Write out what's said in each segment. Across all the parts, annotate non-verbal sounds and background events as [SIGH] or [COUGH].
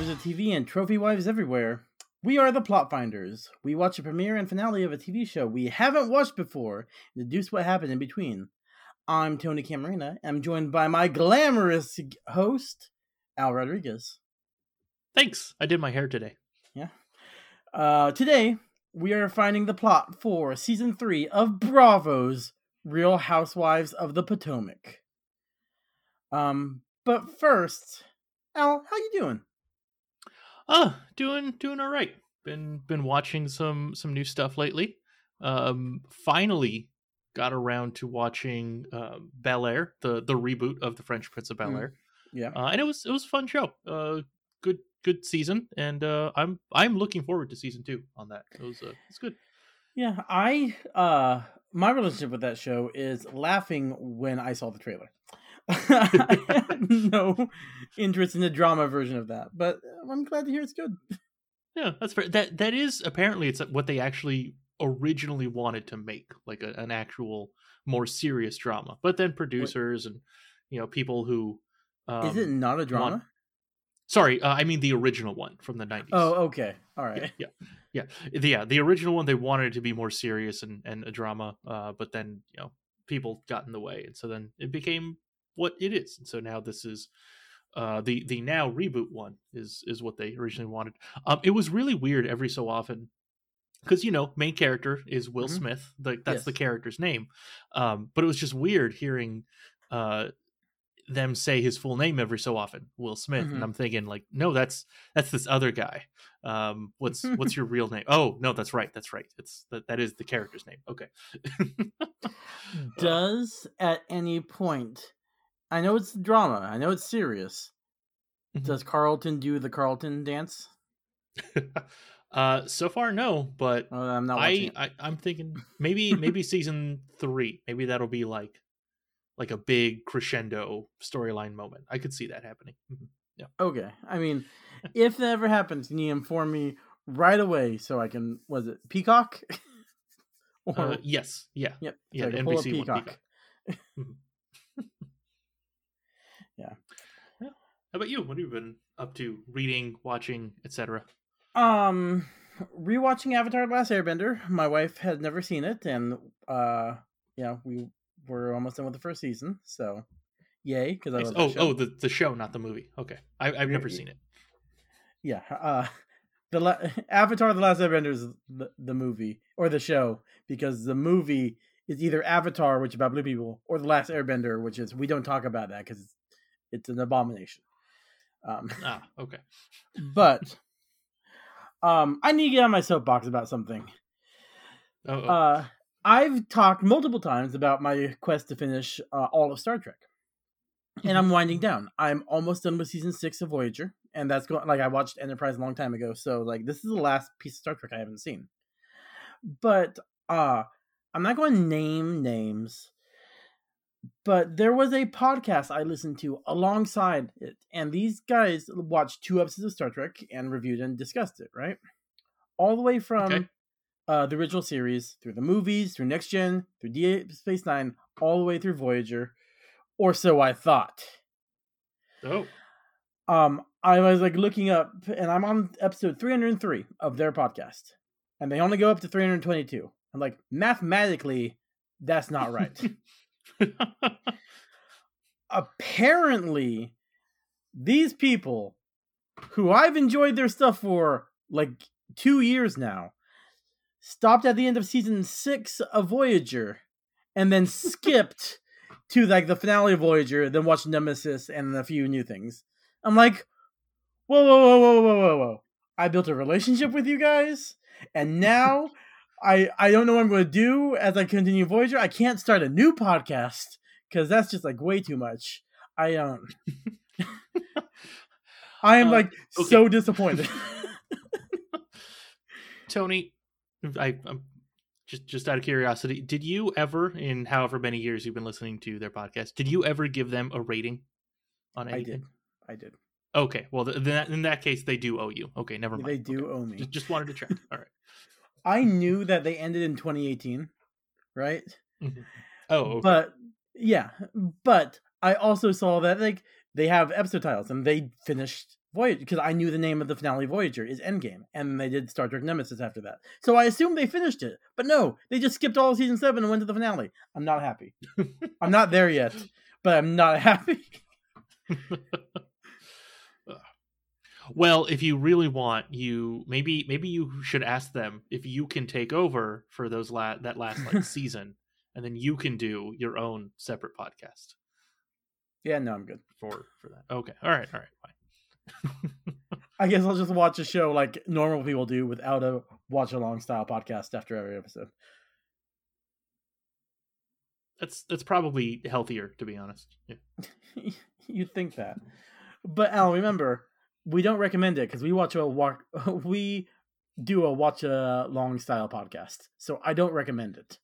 lovers of TV, and trophy wives everywhere. We are the Plot Finders. We watch a premiere and finale of a TV show we haven't watched before and deduce what happened in between. I'm Tony Camarina. I'm joined by my glamorous host, Al Rodriguez. Thanks. I did my hair today. Yeah. Uh, today, we are finding the plot for season three of Bravo's Real Housewives of the Potomac. Um, but first, Al, how you doing? Uh, doing doing all right. Been been watching some some new stuff lately. Um, finally got around to watching uh, Bel Air, the the reboot of the Fresh Prince of Bel Air. Mm, yeah, uh, and it was it was a fun show. Uh, good good season, and uh, I'm I'm looking forward to season two on that. It was uh, it's good. Yeah, I uh my relationship with that show is laughing when I saw the trailer. [LAUGHS] I had no interest in the drama version of that, but I'm glad to hear it's good. Yeah, that's fair. That that is apparently it's what they actually originally wanted to make, like a, an actual more serious drama. But then producers and you know people who um, is it not a drama? Want... Sorry, uh, I mean the original one from the '90s. Oh, okay, all right. Yeah, yeah, yeah. The, yeah, the original one they wanted it to be more serious and and a drama, uh, but then you know people got in the way, and so then it became what it is. And so now this is uh, the the now reboot one is is what they originally wanted. Um, it was really weird every so often because you know main character is Will mm-hmm. Smith, like that's yes. the character's name. Um, but it was just weird hearing uh, them say his full name every so often, Will Smith, mm-hmm. and I'm thinking like, no, that's that's this other guy. Um, what's [LAUGHS] what's your real name? Oh no, that's right, that's right. It's that that is the character's name. Okay. [LAUGHS] Does at any point I know it's drama. I know it's serious. Mm-hmm. Does Carlton do the Carlton dance? [LAUGHS] uh, so far, no. But oh, I'm not. I, I I'm thinking maybe maybe season three. Maybe that'll be like like a big crescendo storyline moment. I could see that happening. Mm-hmm. Yeah. Okay. I mean, if that ever happens, can you inform me right away so I can? Was it Peacock? [LAUGHS] or uh, yes. Yeah. Yep. Yeah. So NBC Peacock. Peacock. Mm-hmm. Yeah. yeah. How about you? What have you been up to? Reading, watching, etc. Um, rewatching Avatar: The Last Airbender. My wife had never seen it, and uh, yeah, we were almost done with the first season, so yay! Because I love oh show. oh the the show, not the movie. Okay, I, have never seen it. Yeah. Uh, the La- [LAUGHS] Avatar: The Last Airbender is the, the movie or the show because the movie is either Avatar, which is about blue people, or The Last Airbender, which is we don't talk about that because it's an abomination. Um, [LAUGHS] ah, okay. but um, I need to get on my soapbox about something. Uh-oh. Uh, I've talked multiple times about my quest to finish uh, all of Star Trek, and I'm winding down. I'm almost done with season six of Voyager, and that's going like I watched Enterprise a long time ago, so like this is the last piece of Star Trek I haven't seen. But uh I'm not going to name names, but there was a podcast I listened to alongside it, and these guys watched two episodes of Star Trek and reviewed and discussed it, right? All the way from okay. uh, the original series through the movies, through Next Gen, through Deep Space Nine, all the way through Voyager, or so I thought. Oh. Um, I was like looking up, and I'm on episode 303 of their podcast, and they only go up to 322. I'm like, mathematically, that's not right. [LAUGHS] [LAUGHS] Apparently, these people who I've enjoyed their stuff for like two years now stopped at the end of season six of Voyager and then skipped to like the finale of Voyager, then watched Nemesis and a few new things. I'm like, whoa, whoa, whoa, whoa, whoa, whoa, whoa. I built a relationship with you guys, and now I I don't know what I'm going to do as I continue Voyager. I can't start a new podcast because that's just like way too much. I um, [LAUGHS] I am uh, like okay. so disappointed. [LAUGHS] Tony, I, I'm just just out of curiosity, did you ever, in however many years you've been listening to their podcast, did you ever give them a rating on anything? I did. I did. Okay, well, then in that case, they do owe you. Okay, never mind. They do okay. owe me. Just, just wanted to check. [LAUGHS] All right. I knew that they ended in 2018, right? Mm-hmm. Oh, okay. but yeah, but I also saw that like they have episode titles, and they finished Voyager because I knew the name of the finale Voyager is Endgame, and they did Star Trek Nemesis after that. So I assumed they finished it, but no, they just skipped all of season seven and went to the finale. I'm not happy. [LAUGHS] I'm not there yet, but I'm not [LAUGHS] happy. [LAUGHS] well, if you really want, you maybe maybe you should ask them if you can take over for those la- that last like [LAUGHS] season, and then you can do your own separate podcast. Yeah, no, I'm good for for that. Okay, all right, all right, fine. [LAUGHS] I guess I'll just watch a show like normal people do without a watch along style podcast after every episode. That's that's probably healthier, to be honest. Yeah. [LAUGHS] You'd think that, but Al, remember, we don't recommend it because we watch a walk. [LAUGHS] We do a watch a long style podcast, so I don't recommend it.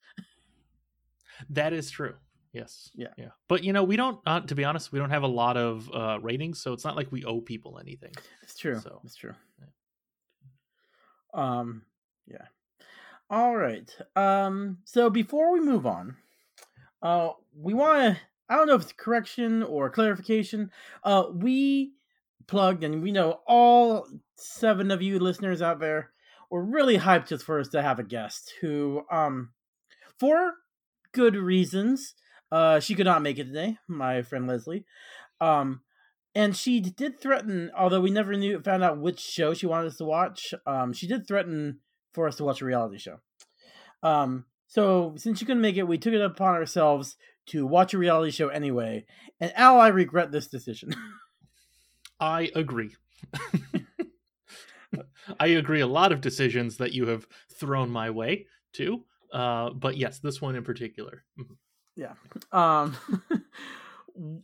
That is true. Yes. Yeah. Yeah. But you know, we don't. Uh, to be honest, we don't have a lot of uh, ratings, so it's not like we owe people anything. It's true. So it's true. Yeah. Um. Yeah. All right. Um. So before we move on, uh, we want to. I don't know if it's correction or clarification. Uh, we plugged, and we know all seven of you listeners out there were really hyped just for us to have a guest who, um, for good reasons, uh, she could not make it today, my friend Leslie. Um, and she did threaten, although we never knew found out which show she wanted us to watch. Um, she did threaten for us to watch a reality show. Um, so since she couldn't make it, we took it upon ourselves to watch a reality show anyway. And Al, I regret this decision. [LAUGHS] I agree. I agree. A lot of decisions that you have thrown my way too. Uh, but yes, this one in particular. Mm-hmm. Yeah. Um, [LAUGHS]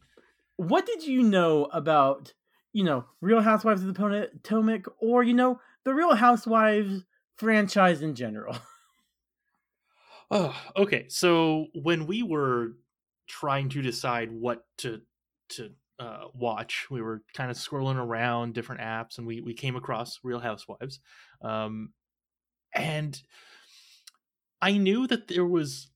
what did you know about, you know, Real Housewives of the Potomac or, you know, the Real Housewives franchise in general? [LAUGHS] Oh, okay. So when we were trying to decide what to to uh, watch, we were kind of scrolling around different apps, and we we came across Real Housewives, um, and I knew that there was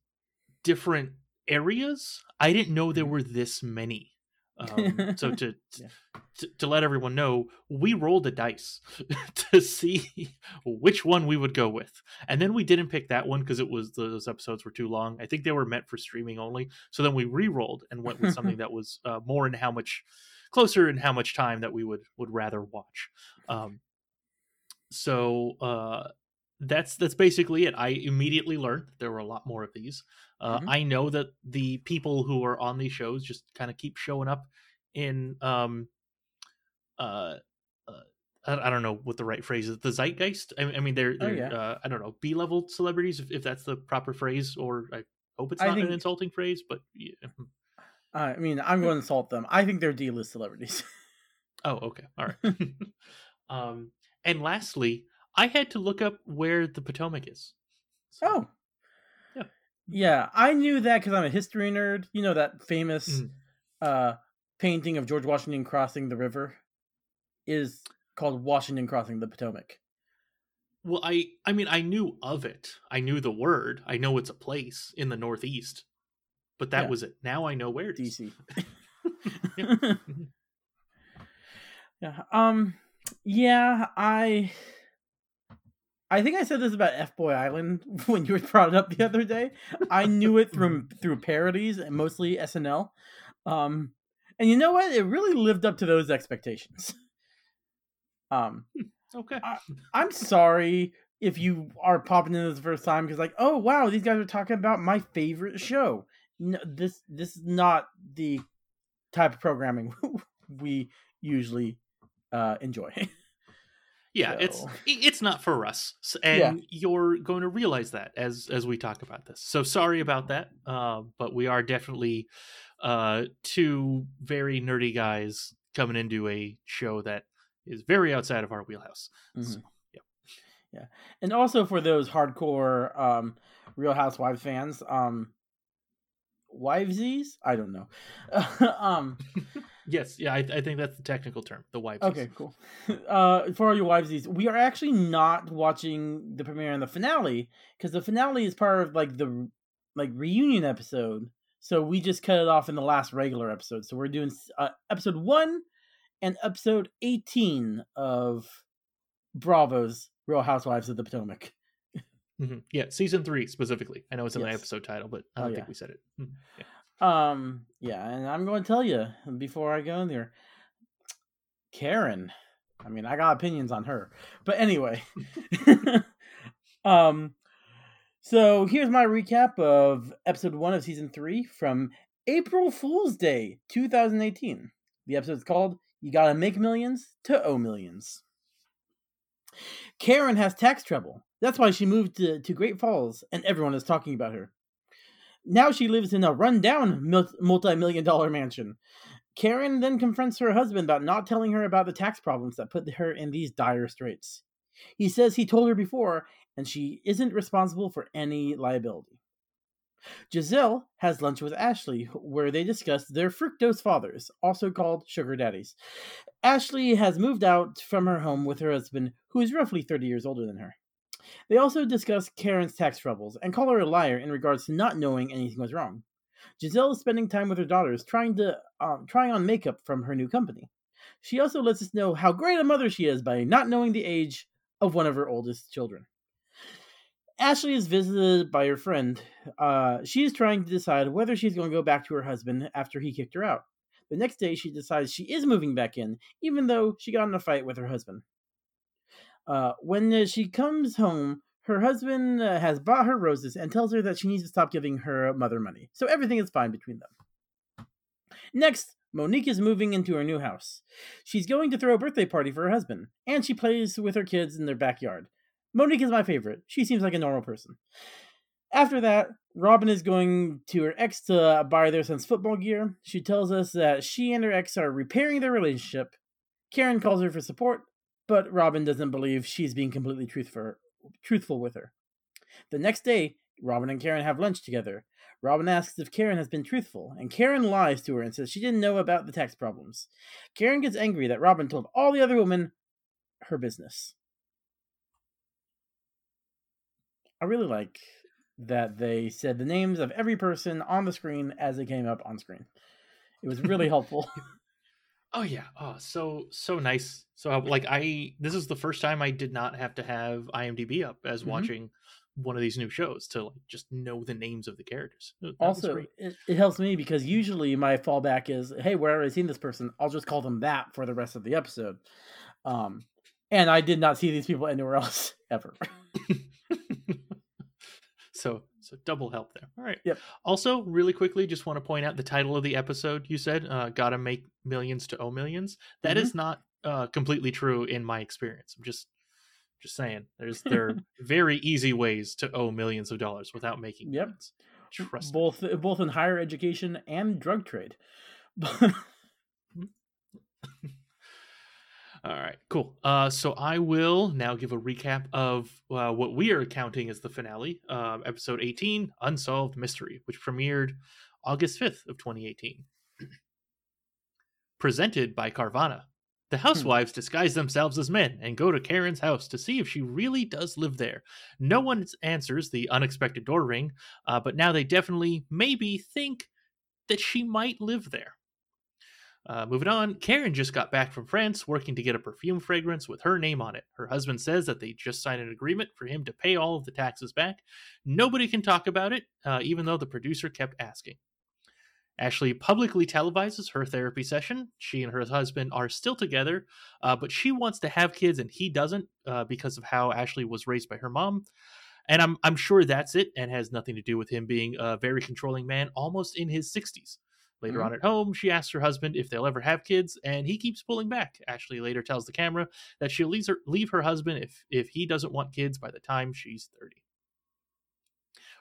different areas. I didn't know there were this many. Um, so [LAUGHS] to, yeah. to, to let everyone know, we rolled a dice [LAUGHS] to see which one we would go with, and then we didn't pick that one because it was those episodes were too long. I think they were meant for streaming only. So then we re-rolled and went with something [LAUGHS] that was uh, more in how much closer and how much time that we would would rather watch. Um, so uh, that's that's basically it. I immediately learned there were a lot more of these. Uh, mm-hmm. I know that the people who are on these shows just kind of keep showing up in um uh, uh I, I, don't know what the right phrase is. The zeitgeist. I, I mean, they're, oh, they're oh, yeah. uh, I don't know B level celebrities if, if, that's the proper phrase, or I hope it's not think, an insulting phrase. But yeah. Hmm. I mean, I'm going to insult them. I think they're D list celebrities. oh, okay, all right. [LAUGHS] um, and lastly, I had to look up where the Potomac is. So, oh, yeah, yeah. I knew that because I'm a history nerd. You know that famous mm. uh, painting of George Washington crossing the river is called Washington crossing the Potomac. Well, I I mean I knew of it. I knew the word. I know it's a place in the Northeast, but that yeah. was it. Now I know where it DC. [LAUGHS] yeah. [LAUGHS] yeah. Um. Yeah. I I think I said this about F Boy Island [LAUGHS] when you brought it up the other day. I knew it through [LAUGHS] through parodies and mostly SNL. Um, and you know what? It really lived up to those expectations. [LAUGHS] Um, okay. I, am sorry if you are popping in this the first time because, like, oh wow, these guys are talking about my favorite show. No, this this is not the type of programming we usually uh, enjoy. Yeah so. it's it's not for us and yeah. you're going to realize that as as we talk about this so sorry about that uh, but we are definitely uh, two very nerdy guys coming into a show that is very outside of our wheelhouse mm-hmm. so, yeah yeah and also for those hardcore um, real housewives fans um wivesies i don't know [LAUGHS] um [LAUGHS] Yes, yeah, I, I, think that's the technical term, the wives. Okay, cool. [LAUGHS] Uh, for all your wivesies, we are actually not watching the premiere and the finale because the finale is part of like the like reunion episode. So we just cut it off in the last regular episode. So we're doing uh, episode one and episode 18 of Bravo's Real Housewives of the Potomac. Mm-hmm. Yeah, season three specifically. I know it's in Yes. the episode title, but I Oh, don't yeah. think we said it. Mhm. Yeah. Um, yeah, and I'm going to tell you before I go in there, Karen. I mean, I got opinions on her, but anyway. [LAUGHS] um, so here's my recap of episode one of season three from April Fool's Day, 2018. The episode's called "You Gotta Make Millions to Owe Millions." Karen has tax trouble. That's why she moved to, to Great Falls, and everyone is talking about her. Now she lives in a rundown multi million dollar mansion. Karen then confronts her husband about not telling her about the tax problems that put her in these dire straits. He says he told her before, and she isn't responsible for any liability. Gizelle has lunch with Ashley, where they discuss their fructose fathers, also called sugar daddies. Ashley has moved out from her home with her husband, who is roughly 30 years older than her. They also discuss Karen's tax troubles and call her a liar in regards to not knowing anything was wrong. Gizelle is spending time with her daughters, trying to um, trying on makeup from her new company. She also lets us know how great a mother she is by not knowing the age of one of her oldest children. Ashley is visited by her friend. Uh, she is trying to decide whether she's going to go back to her husband after he kicked her out. The next day, she decides she is moving back in, even though she got in a fight with her husband. Uh, when uh, she comes home, her husband uh, has bought her roses and tells her that she needs to stop giving her mother money. So everything is fine between them. Next, Monique is moving into her new house. She's going to throw a birthday party for her husband, and she plays with her kids in their backyard. Monique is my favorite. She seems like a normal person. After that, Robin is going to her ex to buy their son's football gear. She tells us that she and her ex are repairing their relationship. Karen calls her for support, but Robin doesn't believe she's being completely truthful, truthful with her. The next day, Robin and Karen have lunch together. Robin asks if Karen has been truthful, and Karen lies to her and says she didn't know about the tax problems. Karen gets angry that Robin told all the other women her business. I really like that they said the names of every person on the screen as they came up on screen. It was really [LAUGHS] helpful. [LAUGHS] Oh yeah. Oh, so so nice. So like I this is the first time I did not have to have IMDb up as Mhm. watching one of these new shows to like just know the names of the characters. That also, it, it helps me because usually my fallback is, hey, where have I seen this person? I'll just call them that for the rest of the episode. Um, and I did not see these people anywhere [LAUGHS] else ever. [LAUGHS] [LAUGHS] so double help there. All right. Yep. Also, really quickly, just want to point out the title of the episode. You said, uh, "Gotta make millions to owe millions. That Mhm. is not uh, completely true in my experience. I'm just just saying. There's there are [LAUGHS] very easy ways to owe millions of dollars without making Yep. millions. Trust me. both both in higher education and drug trade. [LAUGHS] All right, cool. Uh, so I will now give a recap of uh, what we are counting as the finale, um, episode 18, Unsolved Mystery, which premiered August 5th of 2018. Presented by Carvana. The housewives disguise themselves as men and go to Karen's house to see if she really does live there. No one answers the unexpected door ring, uh, but now they definitely, maybe, think that she might live there. Uh, moving on, Karen just got back from France working to get a perfume fragrance with her name on it. Her husband says that they just signed an agreement for him to pay all of the taxes back. Nobody can talk about it, uh, even though the producer kept asking. Ashley publicly televises her therapy session. She and her husband are still together, uh, but she wants to have kids and he doesn't uh, because of how Ashley was raised by her mom. And I'm I'm sure that's it, and has nothing to do with him being a very controlling man, almost in his 60s. Later Mhm. on at home, she asks her husband if they'll ever have kids, and he keeps pulling back. Ashley later tells the camera that she'll leave her, leave her husband if if he doesn't want kids by the time she's 30.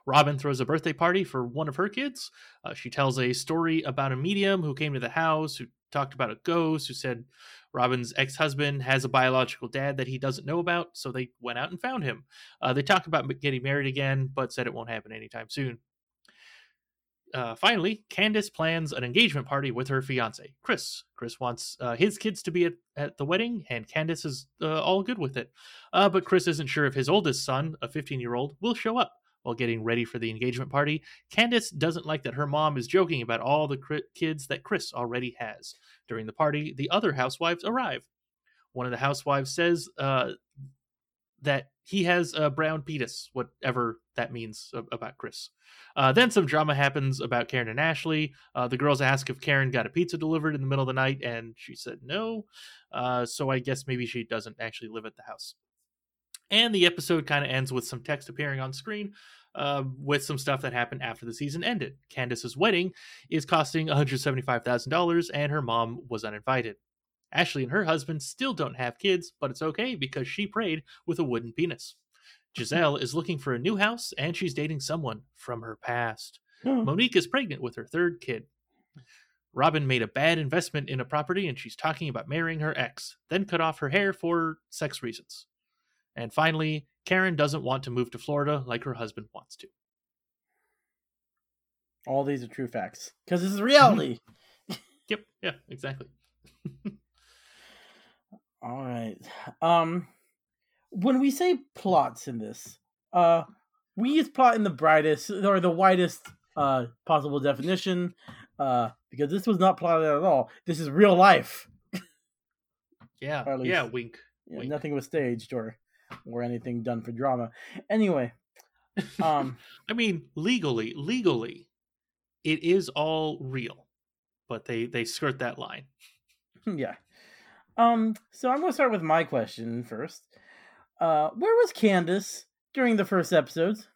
Robin throws a birthday party for one of her kids. Uh, she tells a story about a medium who came to the house, who talked about a ghost, who said Robin's ex husband has a biological dad that he doesn't know about, so they went out and found him. Uh, they talk about getting married again, but said it won't happen anytime soon. Uh, finally, Candace plans an engagement party with her fiance, Chris. Chris wants uh, his kids to be at, at the wedding, and Candace is uh, all good with it. Uh, but Chris isn't sure if his oldest son, a 15 year old, will show up. While getting ready for the engagement party, Candace doesn't like that her mom is joking about all the kids that Chris already has. During the party, the other housewives arrive. One of the housewives says uh, that he has a brown penis, whatever that means about Chris. Uh, then some drama happens about Karen and Ashley. Uh, the girls ask if Karen got a pizza delivered in the middle of the night, and she said no. Uh, so I guess maybe she doesn't actually live at the house. And the episode kind of ends with some text appearing on screen uh, with some stuff that happened after the season ended. Candace's wedding is costing $175,000, and her mom was uninvited. Ashley and her husband still don't have kids, but it's okay because she prayed with a wooden penis. Gizelle is looking for a new house, and she's dating someone from her past. Monique is pregnant with her third kid. Robin made a bad investment in a property and she's talking about marrying her ex, then cut off her hair for sex reasons. And finally, Karen doesn't want to move to Florida like her husband wants to. All these are true facts because this is reality. [LAUGHS] yep. Yeah. Exactly. [LAUGHS] All right. Um, when we say plots in this, uh, we use plot in the brightest or the widest uh possible definition, uh, because this was not plotted at all. This is real life. Yeah. yeah. Wink. Yeah, wink. Nothing was staged or or anything done for drama. Anyway, um, [LAUGHS] I mean, legally, legally, it is all real, but they they skirt that line. [LAUGHS] Yeah. Um. So I'm going to start with my question first. Uh, where was Candace during the first episodes?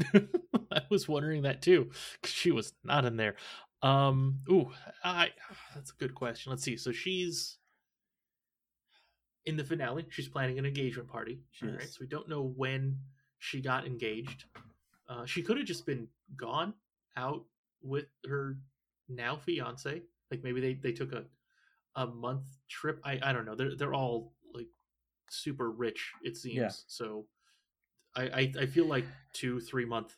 [LAUGHS] I was wondering that too. She was not in there. Um. Ooh. I. [SIGHS] That's a good question. Let's see. So she's in the finale. She's planning an engagement party. All right. So we don't know when she got engaged. Uh, she could have just been gone out with her now fiance. Like maybe they, they took a a month trip. I, I don't know. They're they're all super rich, it seems. Yeah. So I, I, I feel like two, three month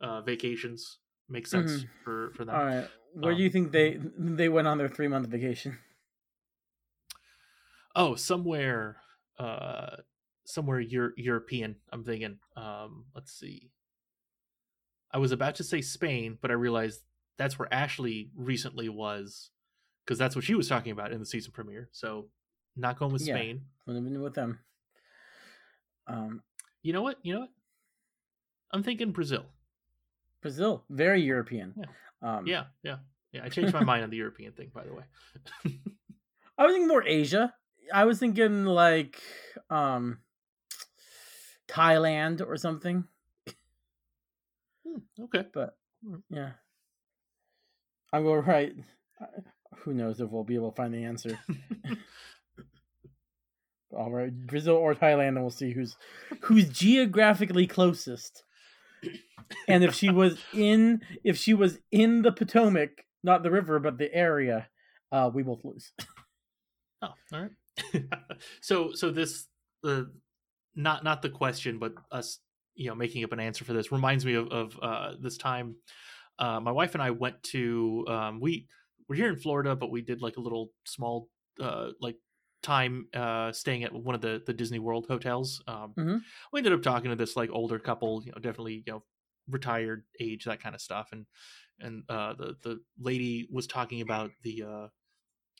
uh, vacations make sense Mhm. for, for them. All right. Where Um, do you think they they went on their three month vacation? Oh, somewhere uh somewhere Euro- European, I'm thinking. Um let's see. I was about to say Spain, but I realized that's where Ashley recently was because that's what she was talking about in the season premiere. So not going with Yeah. Spain. Would have been with them. Um, You know what? You know what? I'm thinking Brazil. Brazil, very European. Yeah. Um, Yeah, yeah. Yeah, I changed my mind on the European thing, by the way. [LAUGHS] I was thinking more Asia. I was thinking like um Thailand or something. Hmm, okay. But yeah, I'm going right. Who knows if we'll be able to find the answer? [LAUGHS] All right, Brazil or Thailand, and we'll see who's who's geographically closest. And if she was [LAUGHS] in, if she was in the Potomac, not the river, but the area, uh, we both lose. [LAUGHS] Oh, all right. [LAUGHS] so so this the not not the question, but us you know making up an answer for this reminds me of, of uh, this time. Uh, my wife and I went to um, we we're here in Florida, but we did like a little small uh, like time uh, staying at one of the the Disney World hotels. Um, Mhm. We ended up talking to this like older couple, you know, definitely you know retired age that kind of stuff, and and uh, the the lady was talking about the uh,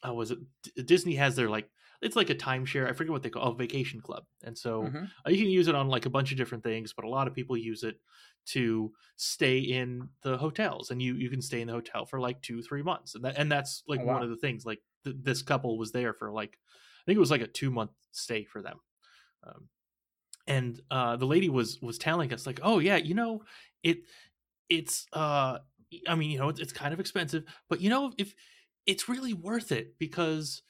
oh was it D- Disney has their like it's like a timeshare. I forget what they call a vacation club, and so Mhm. uh, you can use it on like a bunch of different things, but a lot of people use it to stay in the hotels, and you you can stay in the hotel for like two three months, and that and that's like Oh, one wow. of the things. Like th- this couple was there for like think it was like a two month stay for them. Um, and uh, the lady was was telling us like, oh yeah, you know, it it's uh, I mean, you know, it's, it's kind of expensive, but you know, if it's really worth it because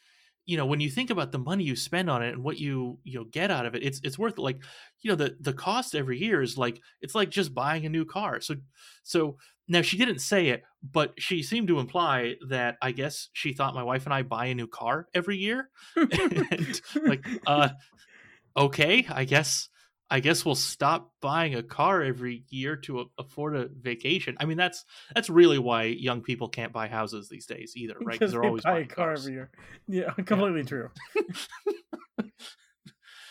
you know when you think about the money you spend on it and what you you know get out of it it's it's worth it like you know the the cost every year is like it's like just buying a new car. So so now she didn't say it but she seemed to imply that i guess she thought my wife and i buy a new car every year. [LAUGHS] And like [LAUGHS] uh okay i guess i guess we'll stop buying a car every year to a- afford a vacation i mean that's that's really why young people can't buy houses these days either right because they're they always buy a car cars. every year. [LAUGHS] Yeah, completely true. [LAUGHS]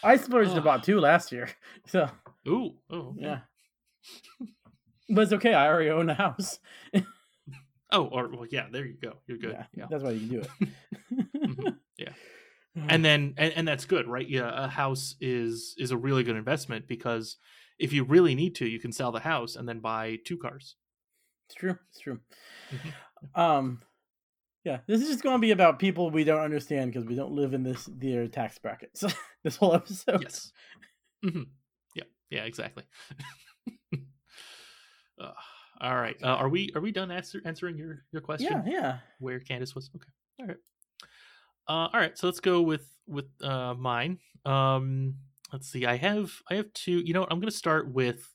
I splurged about two last year, [LAUGHS] so ooh oh okay. yeah. but it's okay. I already own a house. oh, or well, yeah, there you go. You're good. Yeah, Yeah. that's why you can do it. Mm-hmm. Mhm. and then and, and that's good right yeah a house is is a really good investment because if you really need to you can sell the house and then buy two cars It's true. It's true. Mhm. Um, yeah, this is just going to be about people we don't understand because we don't live in this their tax brackets. [LAUGHS] this whole episode. yes Mm-hmm. yeah yeah exactly [LAUGHS] uh, all right uh, are we are we done answer, answering your your question Yeah, yeah. where Candace was. Okay. All right. Uh, all right. So let's go with with uh, mine. Um, let's see. I have I have two. You know, what, I'm going to start with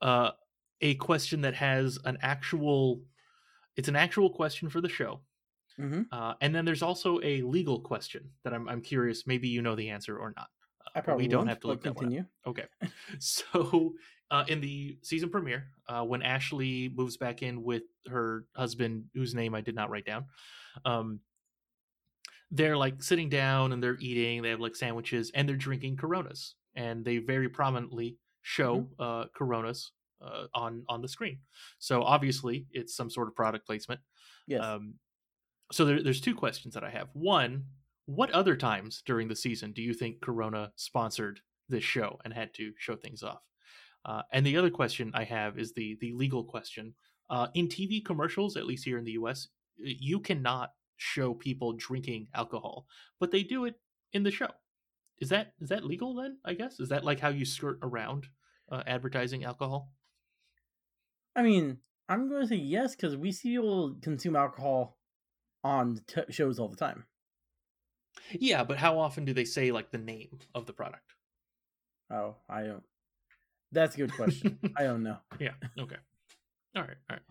uh, a question that has an actual. It's an actual question for the show, hmm uh, and then there's also a legal question that I'm I'm curious. Maybe you know the answer or not. Uh, I probably we don't have to look that one up. continue. Okay. [LAUGHS] So, uh, in the season premiere, uh, when Ashley moves back in with her husband, whose name I did not write down, um, they're like sitting down and they're eating. They have like sandwiches and they're drinking Coronas, and they very prominently show uh, Coronas uh, on on the screen. So obviously, it's some sort of product placement. Yes. Um, so there, there's two questions that I have. One, what other times during the season do you think Corona sponsored this show and had to show things off? Uh, and the other question I have is the the legal question. Uh, in TV commercials, at least here in the U.S., you cannot show people drinking alcohol, but they do it in the show. Is that is that legal then? I guess is that like how you skirt around uh, advertising alcohol? I mean, I'm going to say yes because we see people consume alcohol on t- shows all the time. Yeah, but how often do they say like the name of the product? Oh, I don't. That's a good question. [LAUGHS] I don't know. Yeah. Okay. All right. All right.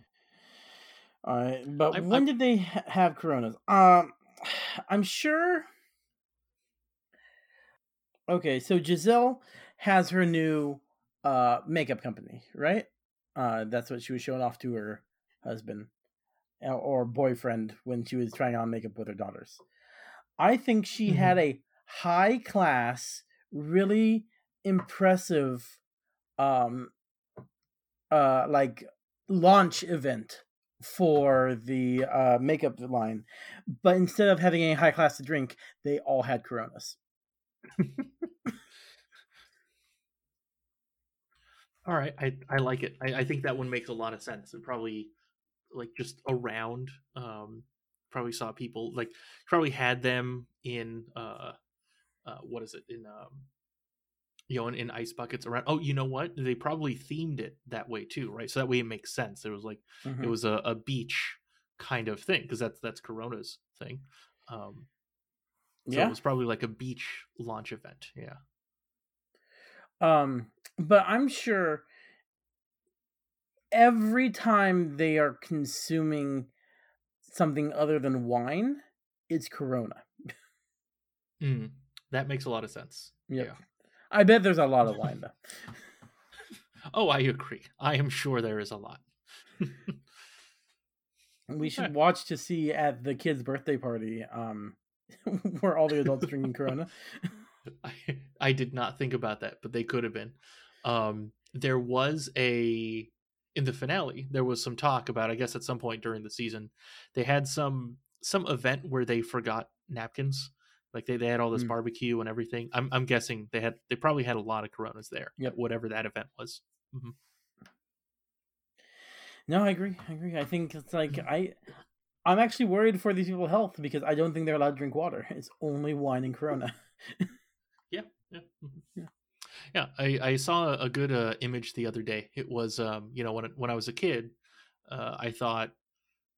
All right, but I- when I- did they ha- have Coronas? Um, [SIGHS] I'm sure. Okay, so Gizelle has her new uh makeup company, right? Uh, that's what she was showing off to her husband or boyfriend when she was trying on makeup with her daughters. I think she Mhm. had a high class, really impressive, um, uh, like launch event for the uh, makeup line, but instead of having a high class to drink, they all had Coronas. All right. I I like it. I, I think that one makes a lot of sense. It probably like just around. Um, probably saw people like probably had them in uh, uh what is it in um you know in, in ice buckets around oh you know what they probably themed it that way too right so that way it makes sense it was like Mhm. it was a, a beach kind of thing because that's that's corona's thing um so yeah. it was probably like a beach launch event yeah Um, but I'm sure every time they are consuming something other than wine, it's Corona. Mm, that makes a lot of sense Yep. yeah I bet there's a lot of wine though. [LAUGHS] oh i agree i am sure there is a lot [LAUGHS] We should watch to see at the kid's birthday party, um, [LAUGHS] where all the adults drinking Corona. I, I did not think about that, but they could have been. Um, there was a in the finale. There was some talk about. I guess at some point during the season, they had some some event where they forgot napkins. Like they, they had all this Mm. barbecue and everything. I'm I'm guessing they had they probably had a lot of Coronas there. Yep. Whatever that event was. No, I agree. I agree. I think it's like Mm-hmm. I, I'm actually worried for these people's health because I don't think they're allowed to drink water. It's only wine and Corona. [LAUGHS] Yeah. mhm. Yeah. Yeah, I, I saw a good uh, image the other day. It was, um, you know, when when I was a kid, uh, I thought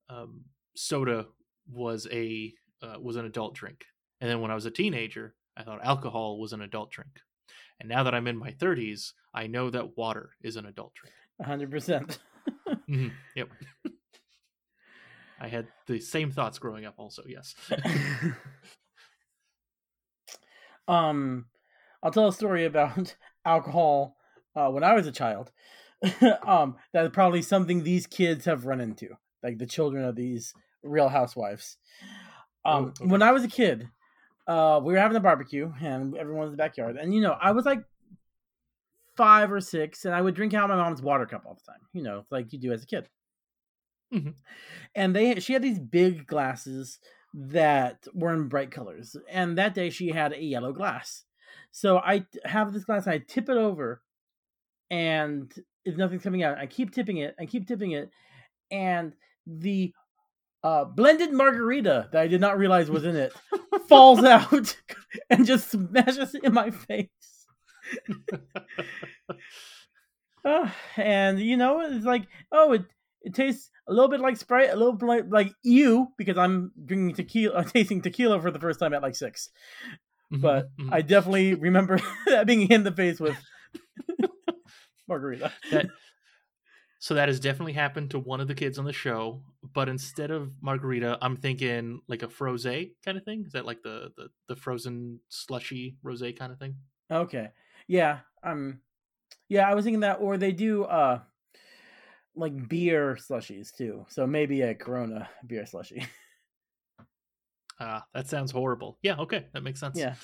um, soda was a uh, was an adult drink, and then when I was a teenager, I thought alcohol was an adult drink, and now that I'm in my 30s, I know that water is an adult drink. hundred percent. [LAUGHS] Mhm, Yep. [LAUGHS] I had the same thoughts growing up, also. Yes. [LAUGHS] um, I'll tell a story about alcohol uh, when I was a child. um, that's probably something these kids have run into, like the children of these Real Housewives. Um, Oh, okay. when I was a kid, uh, we were having a barbecue and everyone was in the backyard, and you know, I was like five or six, and I would drink out of my mom's water cup all the time. You know, like you do as a kid. Mhm. And they she had these big glasses that were in bright colors, and that day she had a yellow glass. So I have this glass, I tip it over, and if nothing's coming out, I keep tipping it, I keep tipping it, and the uh, blended margarita that I did not realize was in it falls [LAUGHS] out [LAUGHS] and just smashes in my face. Uh, [LAUGHS] and you know, it's like, oh, it it tastes a little bit like Sprite, a little bit like, like you, because I'm drinking tequila, uh, tasting tequila for the first time at like six. But Mhm, mhm. I definitely remember that being hit in the face with margarita. that so that has definitely happened to one of the kids on the show but instead of margarita i'm thinking like a frosé kind of thing is that like the the, the frozen slushy rose kind of thing Okay, yeah, um, yeah, I was thinking that, or they do uh, like beer slushies too. So maybe a Corona beer slushie. ah that sounds horrible yeah okay that makes sense Yeah.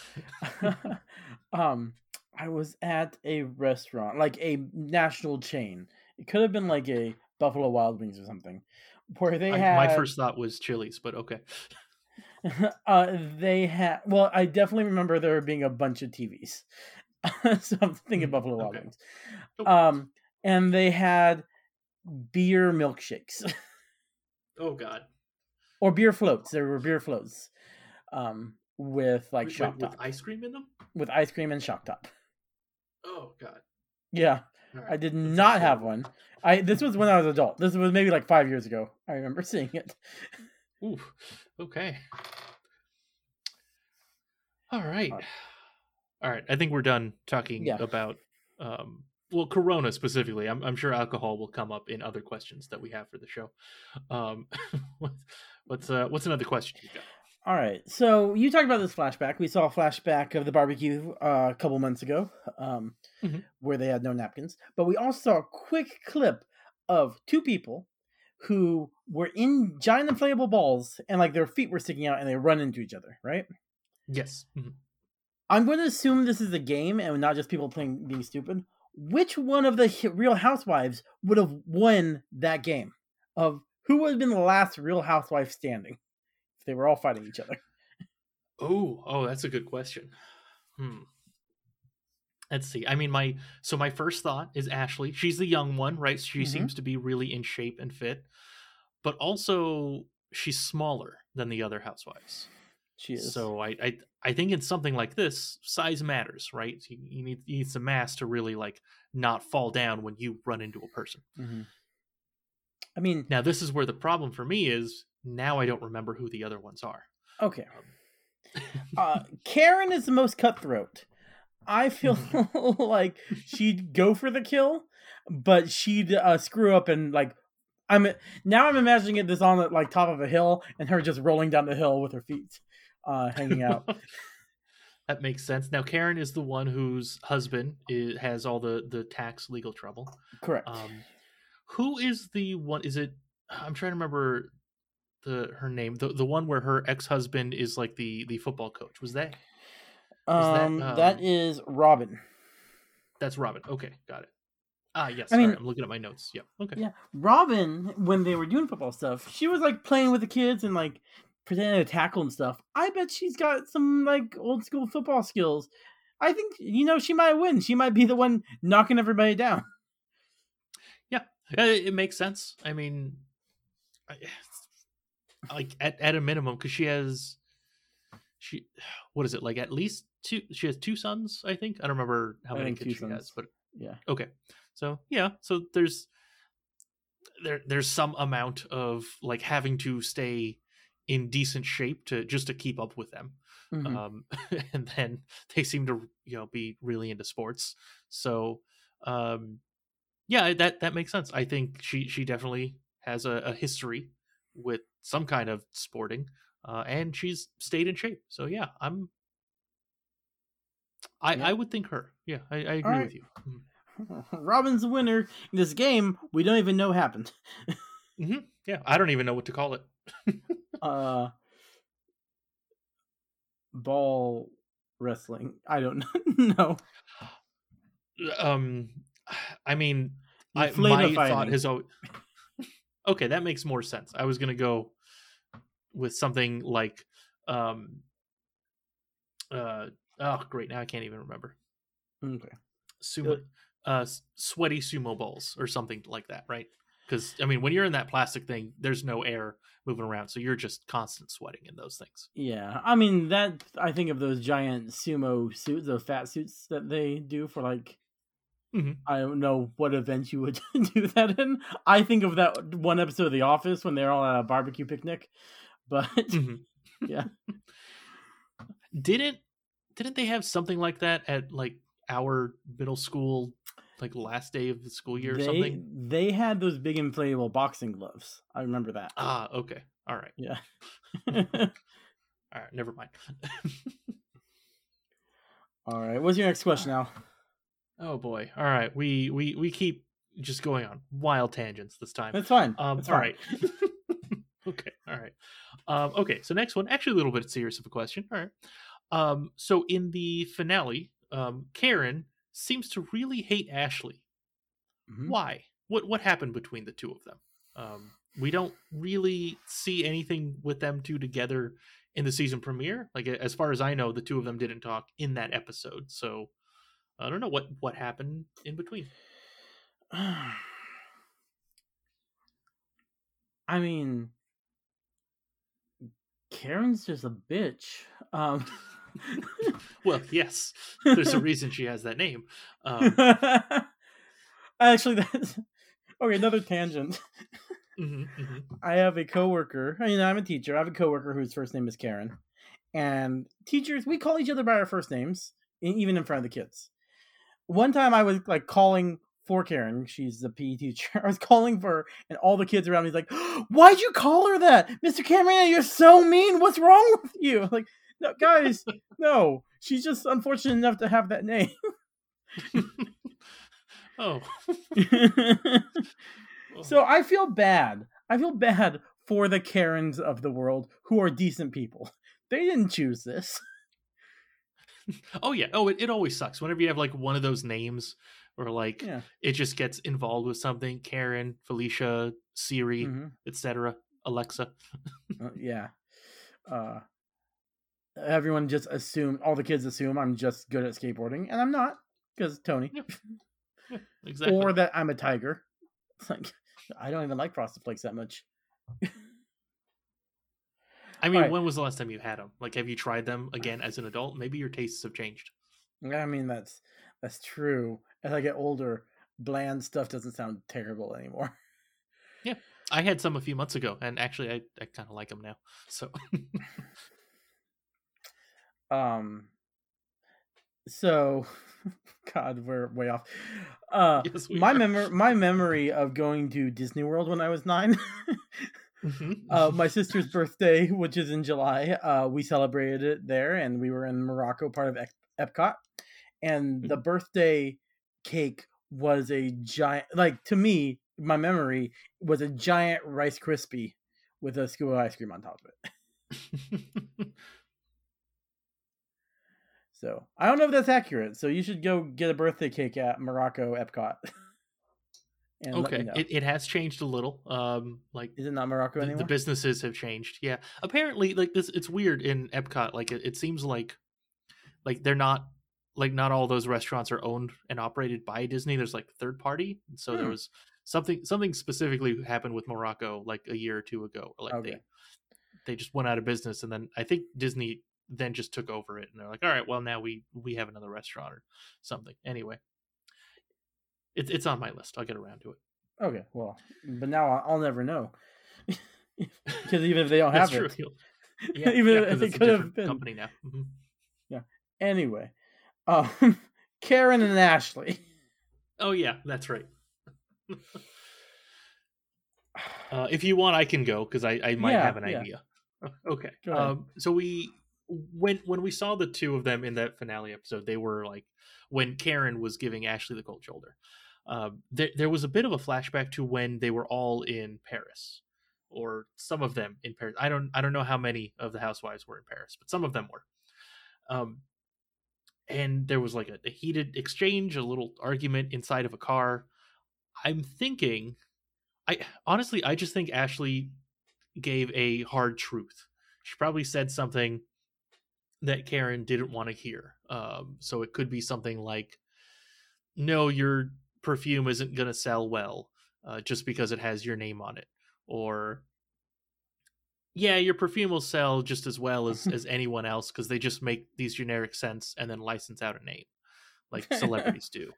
[LAUGHS] [LAUGHS] um, I was at a restaurant, like a national chain. It could have been like a Buffalo Wild Wings or something, where they I- had my first thought was chili's but okay [LAUGHS] uh, they had. Well, I definitely remember there being a bunch of TVs, [LAUGHS] so I'm thinking Mm, Buffalo Wild okay. Wings. Oh. Um, and they had beer milkshakes [LAUGHS] oh god or beer floats. There were beer floats, um, with like Wait, shock with top, ice cream in them with ice cream and shock top. oh god Yeah. I did not have one. I this was when I was adult. This was maybe like five years ago. I remember [LAUGHS] seeing it. Ooh, okay all right Uh, all right i think we're done talking Yeah. about um well corona specifically I'm, I'm sure alcohol will come up in other questions that we have for the show um [LAUGHS] what's uh what's another question you got All right. So you talked about this flashback. We saw a flashback of the barbecue uh, a couple months ago, um, Mhm. where they had no napkins. But we also saw a quick clip of two people who were in giant inflatable balls and like their feet were sticking out and they run into each other. Right. yes Mhm. I'm going to assume this is a game and not just people playing being stupid. Which one of the Real Housewives would have won that game? Of who would have been the last Real Housewife standing they were all fighting each other? [LAUGHS] oh oh that's a good question hmm let's see i mean my so my first thought is ashley she's the young one right she Mhm. seems to be really in shape and fit but also she's smaller than the other housewives She is. So I, I I think in something like this, size matters, right? You, you need you need some mass to really like not fall down when you run into a person. Mhm. I mean, Now this is where the problem for me is. Now I don't remember who the other ones are. okay. Um, [LAUGHS] Uh, Karen is the most cutthroat. I feel [LAUGHS] like she'd go for the kill, but she'd uh, screw up and like. I'm now. I'm imagining it this on the like top of a hill and her just rolling down the hill with her feet uh, hanging out. [LAUGHS] that makes sense. Now Karen is the one whose husband is, has all the the tax legal trouble. Correct. Um, who is the one? Is it? I'm trying to remember the her name. The the one where her ex husband is like the the football coach. Was that? that, um, that um, is Robin. That's Robin. Okay, got it. Ah, yes. I I mean- I'm looking at my notes. Yeah. Okay. Yeah, Robin. When they were doing football stuff, she was like playing with the kids and like pretending to tackle and stuff. I bet she's got some like old school football skills. I think you know she might win. She might be the one knocking everybody down. Yeah, It, it makes sense. I mean, I, like at at a minimum, because she has she [SIGHS] what is it like at least two? She has two sons, I think. I don't remember how I many kids she sons. has, but Yeah. okay. So yeah, so there's there there's some amount of like having to stay in decent shape to just to keep up with them. Mhm. um, [LAUGHS] and then they seem to you know be really into sports. So um, yeah, that that makes sense. I think she she definitely has a, a history with some kind of sporting, uh, and she's stayed in shape. So yeah, I'm. I, Yeah. I would think her. Yeah, I, I agree right. with you. Mhm. [LAUGHS] Robin's the winner in this game. We don't even know happened. [LAUGHS] Mhm. Yeah, I don't even know what to call it. [LAUGHS] Uh, ball wrestling. I don't know. Um, [SIGHS] I mean, I, my thought has always okay. That makes more sense. I was gonna go with something like, um, uh, oh great, now I can't even remember. Okay. Sumo, uh, sweaty sumo balls or something like that, right? Because I mean, when you're in that plastic thing, there's no air moving around, so you're just constant sweating in those things. Yeah, I mean that. I think of those giant sumo suits, those fat suits that they do for like. Mhm. I don't know what event you would [LAUGHS] do that in. I think of that one episode of The Office when they're all at a barbecue picnic, but Mhm. [LAUGHS] Yeah. Didn't didn't they have something like that at like our middle school, like last day of the school year or they something? they had those big inflatable boxing gloves. I remember that. Ah, okay, all right, Yeah. [LAUGHS] all right, never mind. all right. What's your next question now? Oh boy, all right, we we we keep just going on wild tangents this time. That's fine. Um, That's all fine. right. [LAUGHS] okay, all right. Um, okay, so next one, actually a little bit serious of a question. All right. Um, so in the finale, um, Karen seems to really hate Ashley. Mhm. Why? What what happened between the two of them? Um, we don't really see anything with them two together in the season premiere. Like as far as I know, the two of them didn't talk in that episode. So I don't know what what happened in between. [SIGHS] I mean, Karen's just a bitch. Um, [LAUGHS] Well, yes, there's a [LAUGHS] reason she has that name. Um, [LAUGHS] actually, that's okay. Another tangent. mhm, mhm. I have a coworker. I mean, I'm a teacher. I have a coworker whose first name is Karen, and teachers we call each other by our first names, even in front of the kids. One time, I was like calling for Karen. She's the PE teacher. [LAUGHS] I was calling for, her, and all the kids around me like, [GASPS] "Why'd you call her that, Mister Cameron? You're so mean. What's wrong with you?" I'm [LAUGHS] like, no, guys, [LAUGHS] no. She's just unfortunate enough to have that name. Oh. oh, so I feel bad. I feel bad for the Karens of the world who are decent people. They didn't choose this. Oh yeah. Oh, it, it always sucks whenever you have like one of those names or like Yeah. it just gets involved with something. Karen, Felicia, Siri, Mhm. etc. Alexa. [LAUGHS] Uh, yeah. Uh, everyone just assume all the kids assume I'm just good at skateboarding, and I'm not because Tony, Yeah. Yeah, [LAUGHS] exactly. or that I'm a tiger. It's like I don't even like Frosted Flakes that much. [LAUGHS] I mean, Alright. when was the last time you had them? Like, have you tried them again as an adult? Maybe your tastes have changed. I mean that's that's true. As I get older, bland stuff doesn't sound terrible anymore. Yeah, I had some a few months ago, and actually, I, I kind of like them now. So, [LAUGHS] Um. So, [LAUGHS] God, we're way off. Uh, Yes, we my memory, my memory of going to Disney World when I was nine. [LAUGHS] Mhm. uh, my sister's birthday, which is in July, uh, we celebrated it there, and we were in Morocco, part of Ep- Epcot. And the birthday cake was a giant, like to me, my memory was a giant Rice Krispie with a scoop of ice cream on top of it. [LAUGHS] So I don't know if that's accurate. So you should go get a birthday cake at Morocco Epcot. [LAUGHS] and okay, know. it, it has changed a little. Um, like Is it not Morocco the, anymore? the businesses have changed. Yeah, apparently, like this, it's weird in Epcot. Like, it, it seems like, like they're not like not all those restaurants are owned and operated by Disney. There's like third party. And so there Hmm. was something something specifically happened with Morocco like a year or two ago. Like Okay. they they just went out of business, and then I think Disney then just took over it, and they're like, all right, well now we we have another restaurant or something. Anyway, it's it's on my list. I'll get around to it. Okay, well, but now I'll, never know [LAUGHS] because even if they don't have it, [LAUGHS] Yeah, even yeah, if it could have been. company now. Mhm. Anyway, um, [LAUGHS] Karen and Ashley. Oh yeah, that's right. [SIGHS] uh, if you want, I can go because I, I might Yeah, have an yeah. idea. Okay. Um, so we when when we saw the two of them in that finale episode, they were like when Karen was giving Ashley the cold shoulder. Um, there there was a bit of a flashback to when they were all in Paris, or some of them in Paris. I don't I don't know how many of the housewives were in Paris, but some of them were. Um, and there was like a, a heated exchange, a little argument inside of a car. I'm thinking, I honestly, I just think Ashley gave a hard truth. She probably said something that Karen didn't want to hear. Um, so it could be something like, "No, your perfume isn't going to sell well uh, just because it has your name on it," or "Yeah, your perfume will sell just as well as [LAUGHS] as anyone else because they just make these generic scents and then license out a name, like [LAUGHS] celebrities do."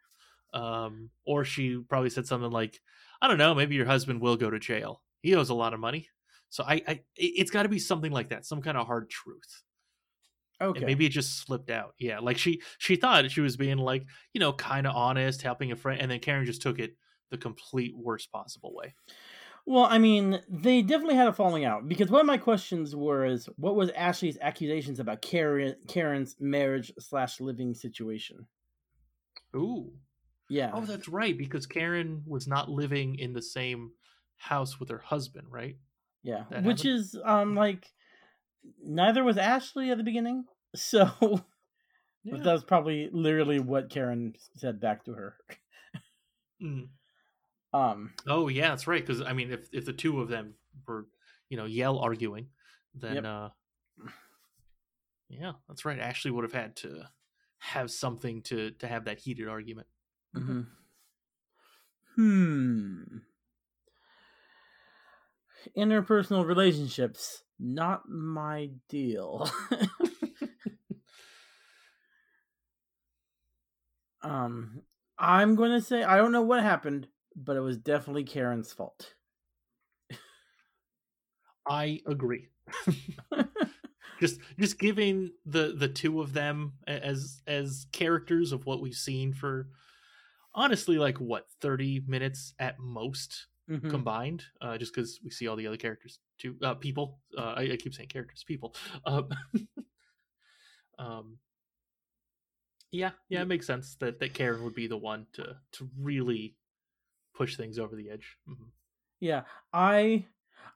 Um, or she probably said something like, "I don't know, maybe your husband will go to jail. He owes a lot of money." So I, I it's got to be something like that, some kind of hard truth. Okay. And maybe it just slipped out. Yeah, like she she thought she was being like you know kind of honest, helping a friend, and then Karen just took it the complete worst possible way. Well, I mean, they definitely had a falling out because one of my questions was, what was Ashley's accusations about Karen Karen's marriage slash living situation? Ooh, Yeah. oh, that's right, because Karen was not living in the same house with her husband, right? Yeah, That which happened? is um like neither was Ashley at the beginning, [LAUGHS] so Yeah. that was probably literally what Karen said back to her. Mm. [LAUGHS] Um, Oh yeah, that's right. Because I mean, if if the two of them were, you know, yell arguing, then Yep. uh, yeah, that's right. Ashley would have had to have something to to have that heated argument. mhm. [LAUGHS] Hmm. Interpersonal relationships, not my deal. [LAUGHS] um, I'm going to say I don't know what happened, but it was definitely Karen's fault. I agree. [LAUGHS] [LAUGHS] just just giving the the two of them as as characters of what we've seen for honestly like what 30 minutes at most Mhm. combined uh just because we see all the other characters too uh people uh i, I keep saying characters people [LAUGHS] um um yeah yeah it makes sense that that karen would be the one to to really push things over the edge Mhm. Yeah, I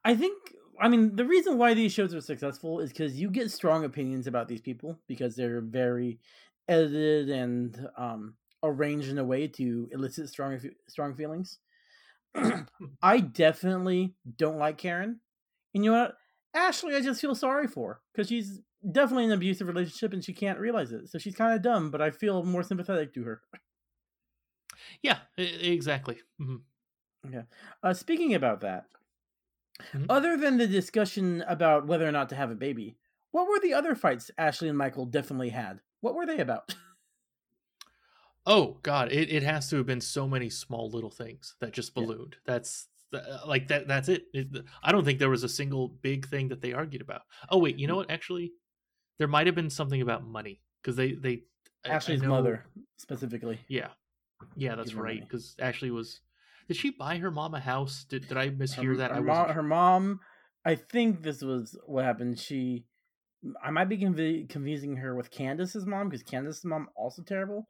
I think I mean the reason why these shows are successful is because you get strong opinions about these people because they're very edited and um, arranged in a way to elicit strong strong feelings. [CLEARS THROAT] I definitely don't like Karen, and you know what? Ashley, I just feel sorry for because she's definitely in an abusive relationship and she can't realize it. So she's kind of dumb, but I feel more sympathetic to her. yeah exactly Mhm. Uh, speaking about that, Mhm. other than the discussion about whether or not to have a baby, what were the other fights Ashley and Michael definitely had? What were they about? [LAUGHS] Oh God, it, it has to have been so many small little things that just Yeah. ballooned. That's th- uh, like that. That's it. It- I don't think there was a single big thing that they argued about. Oh wait, you know mm-hmm. what? Actually, there might have been something about money because they they Ashley's know- mother, specifically. Yeah, yeah, that's right. Because Ashley was. Did she buy her mom a house? Did did I mishear her, that? her I mom, her mom, I think this was what happened. She, I might be conv- confusing her with Candace's mom because Candace's mom also terrible,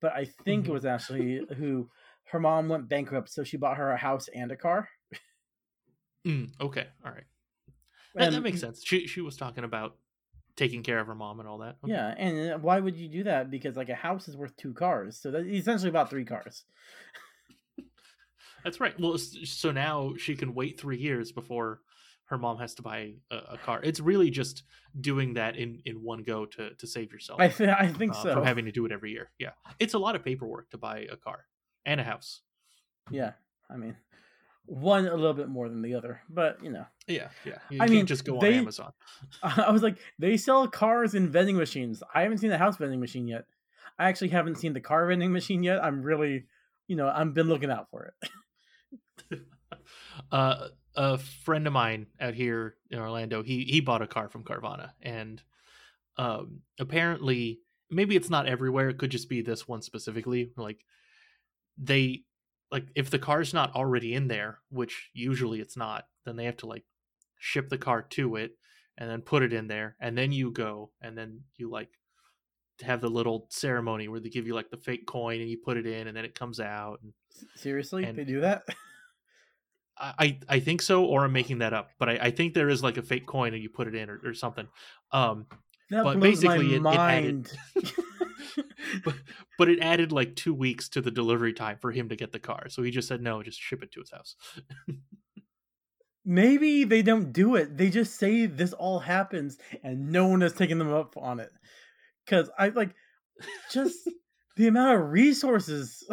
but I think it was Ashley who her mom went bankrupt, so she bought her a house and a car. Mm, okay, all right. That, that makes sense. She she was talking about taking care of her mom and all that. Okay. Yeah, and uh, why would you do that? Because like a house is worth two cars, so that essentially about three cars. [LAUGHS] That's right. Well, so now she can wait three years before her mom has to buy a, a car. It's really just doing that in in one go to to save yourself I th- I think uh, so. from having to do it every year. Yeah, it's a lot of paperwork to buy a car and a house. Yeah, I mean, one a little bit more than the other, but you know, Yeah, yeah. You I can't mean, just go they- on Amazon. [LAUGHS] I was like, they sell cars in vending machines. I haven't seen the house vending machine yet. I actually haven't seen the car vending machine yet. I'm really, you know, I've been looking out for it. [LAUGHS] uh, a friend of mine out here in Orlando, he he bought a car from Carvana, and um, apparently, maybe it's not everywhere. It could just be this one specifically. Like they, like if the car's not already in there, which usually it's not, then they have to like ship the car to it and then put it in there, and then you go and then you like have the little ceremony where they give you like the fake coin and you put it in and then it comes out and Seriously, And- they do that? [LAUGHS] I, I think so, or I'm making that up, but I, I think there is like a fake coin and you put it in or, or something. Um, That but blows basically my it, it added [LAUGHS] but, but it added like two weeks to the delivery time for him to get the car. So he just said no, just ship it to his house. Maybe they don't do it. They just say this all happens and no one has taken them up on it. Cause I like just [LAUGHS] the amount of resources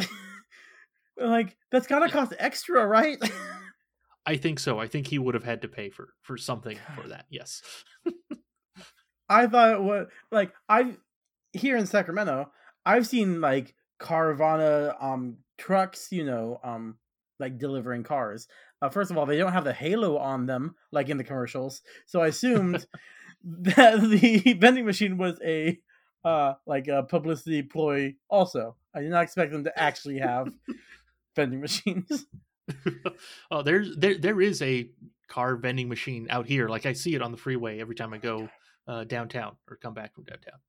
[LAUGHS] like that's gotta cost extra, right? I think so. I think he would have had to pay for for something for that. Yes. I thought it was like I here in Sacramento, I've seen like Carvana um trucks, you know, um like delivering cars. Uh, first of all, they don't have the halo on them like in the commercials, so I assumed [LAUGHS] that the vending machine was a uh like a publicity ploy. Also, I did not expect them to actually have [LAUGHS] vending machines. [LAUGHS] oh, there's there there is a car vending machine out here. Like I see it on the freeway every time I go uh, downtown or come back from downtown.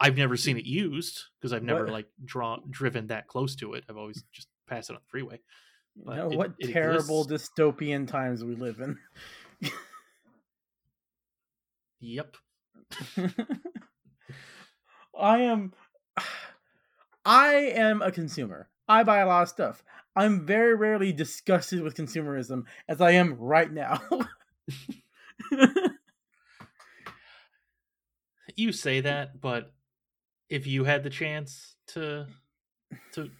I've never seen it used because I've never What- like drawn driven that close to it. I've always just passed it on the freeway. But know, it- what it terrible exists. dystopian times we live in. Yep. [LAUGHS] I am [SIGHS] I am a consumer. I buy a lot of stuff. I'm very rarely disgusted with consumerism as I am right now. [LAUGHS] You say that, but if you had the chance to to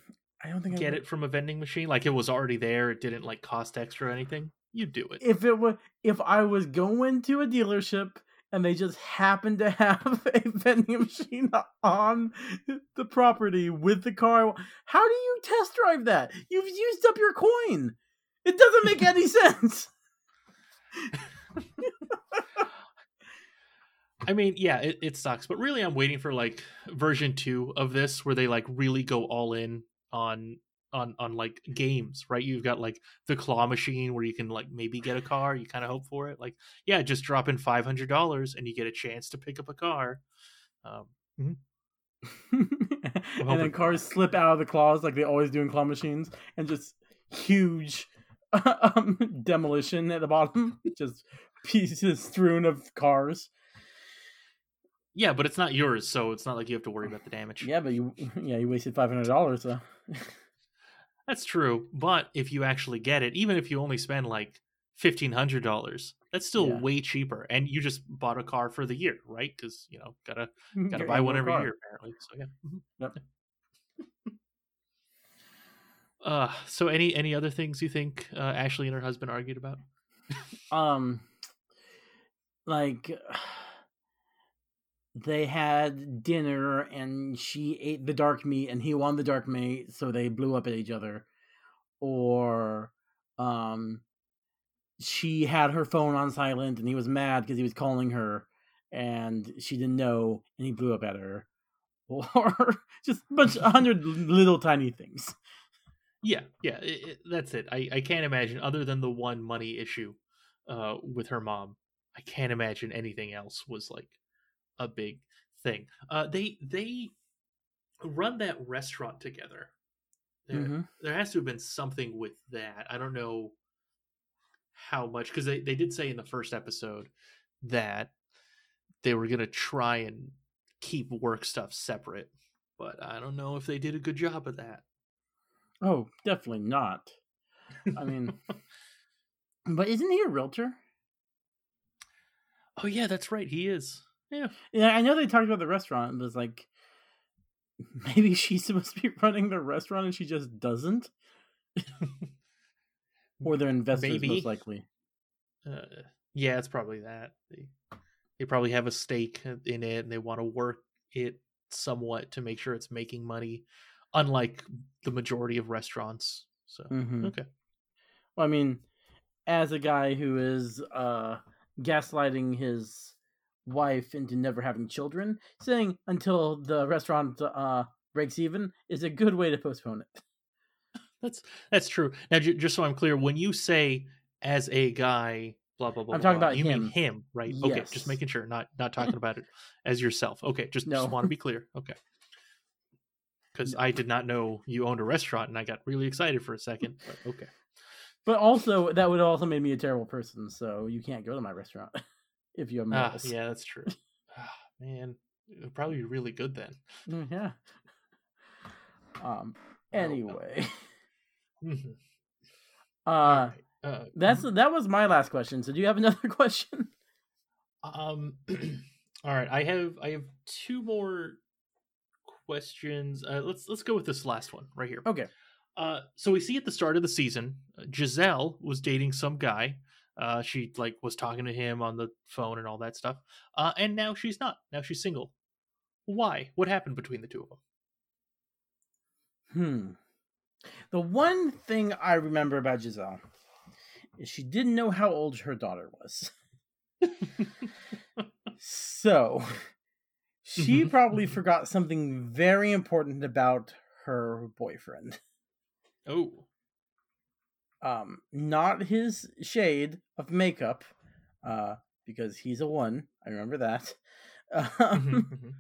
I don't think get it from a vending machine, like it was already there, it didn't like cost extra or anything, you'd do it. If it was if I was going to a dealership and they just happened to have [LAUGHS] a vending machine on the property with the car, how do you test drive that? You've used up your coin. It doesn't make any [LAUGHS] sense. [LAUGHS] I mean, yeah, it, it sucks, but really, I'm waiting for like version two of this, where they like really go all in on on on like games, right? You've got like the claw machine where you can like maybe get a car. You kind of hope for it. Like, yeah, just drop in five hundred dollars and you get a chance to pick up a car. Um, and then cars slip out of the claws like they always do in claw machines, and just huge [LAUGHS] um, demolition at the bottom, [LAUGHS] just pieces strewn of cars. yeah, but it's not yours, so it's not like you have to worry about the damage. Yeah, but you [LAUGHS] yeah you wasted five hundred dollars. So That's true, but if you actually get it, even if you only spend like fifteen hundred dollars, that's still Yeah. way cheaper, and you just bought a car for the year, right? Because you know, gotta gotta buy one every car. year, apparently. So yeah. Mhm. Yep. [LAUGHS] Uh, so any any other things you think uh, Ashley and her husband argued about? Um, like they had dinner and she ate the dark meat and he won the dark meat, so they blew up at each other. Or, um, she had her phone on silent and he was mad because he was calling her and she didn't know and he blew up at her. [LAUGHS] Or just a bunch, a hundred little tiny things. Yeah, yeah, it, it, that's it. I I can't imagine other than the one money issue, uh, with her mom. I can't imagine anything else was like a big thing. Uh, they they run that restaurant together. There, Mhm. there has to have been something with that. I don't know how much because they, they did say in the first episode that they were gonna try and keep work stuff separate, but I don't know if they did a good job of that. Oh, definitely not. I mean, [LAUGHS] but isn't he a realtor? Oh yeah, that's right. He is. Yeah. Yeah, I know they talked about the restaurant, but it's like [LAUGHS] maybe she's supposed to be [LAUGHS] running the restaurant and she just doesn't. [LAUGHS] or their investors Maybe. most likely. Uh, yeah, it's probably that. They they probably have a stake in it and they want to work it somewhat to make sure it's making money, unlike the majority of restaurants. So Mhm. okay. Well, I mean, as a guy who is uh gaslighting his wife into never having children, saying until the restaurant uh breaks even is a good way to postpone it. That's that's true. Now, j- just so I'm clear, when you say as a guy, blah blah blah, I'm talking blah, about you mean him. him, right? Okay, just making sure, not not [LAUGHS] talking about it as yourself. Okay, just No. just want to be clear. Okay, because I did not know you owned a restaurant, and I got really excited for a second. But okay, But also, that would also make me a terrible person. So you can't go to my restaurant [LAUGHS] if you have ah, morals. yeah, that's true. [LAUGHS] Man, it would probably be really good then. Mm, Yeah. Um. Anyway, [LAUGHS] Mhm. uh, Alright, uh, that's that was my last question. So, do you have another [LAUGHS] question? Um. [CLEARS THROAT] all right, I have I have two more questions. Uh, let's let's go with this last one right here. Okay. Uh, so we see at the start of the season, uh, Gizelle was dating some guy. Uh, she like was talking to him on the phone and all that stuff. Uh, and now she's not. Now she's single. Why? What happened between the two of them? Hmm. The one thing I remember about Gizelle is she didn't know how old her daughter was. [LAUGHS] so she Mhm, probably mhm. forgot something very important about her boyfriend. Oh, Um, not his shade of makeup, uh, because he's a one. I remember that. [LAUGHS] Mhm, Um, mhm.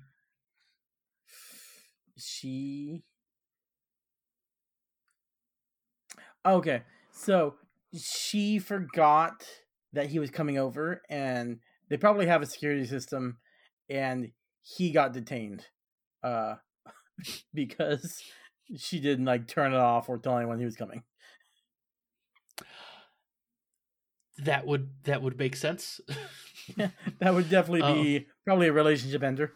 she okay so she forgot that he was coming over and they probably have a security system and he got detained uh [LAUGHS] because she didn't like turn it off or tell anyone he was coming that would that would make sense. [LAUGHS] that would definitely be probably a relationship ender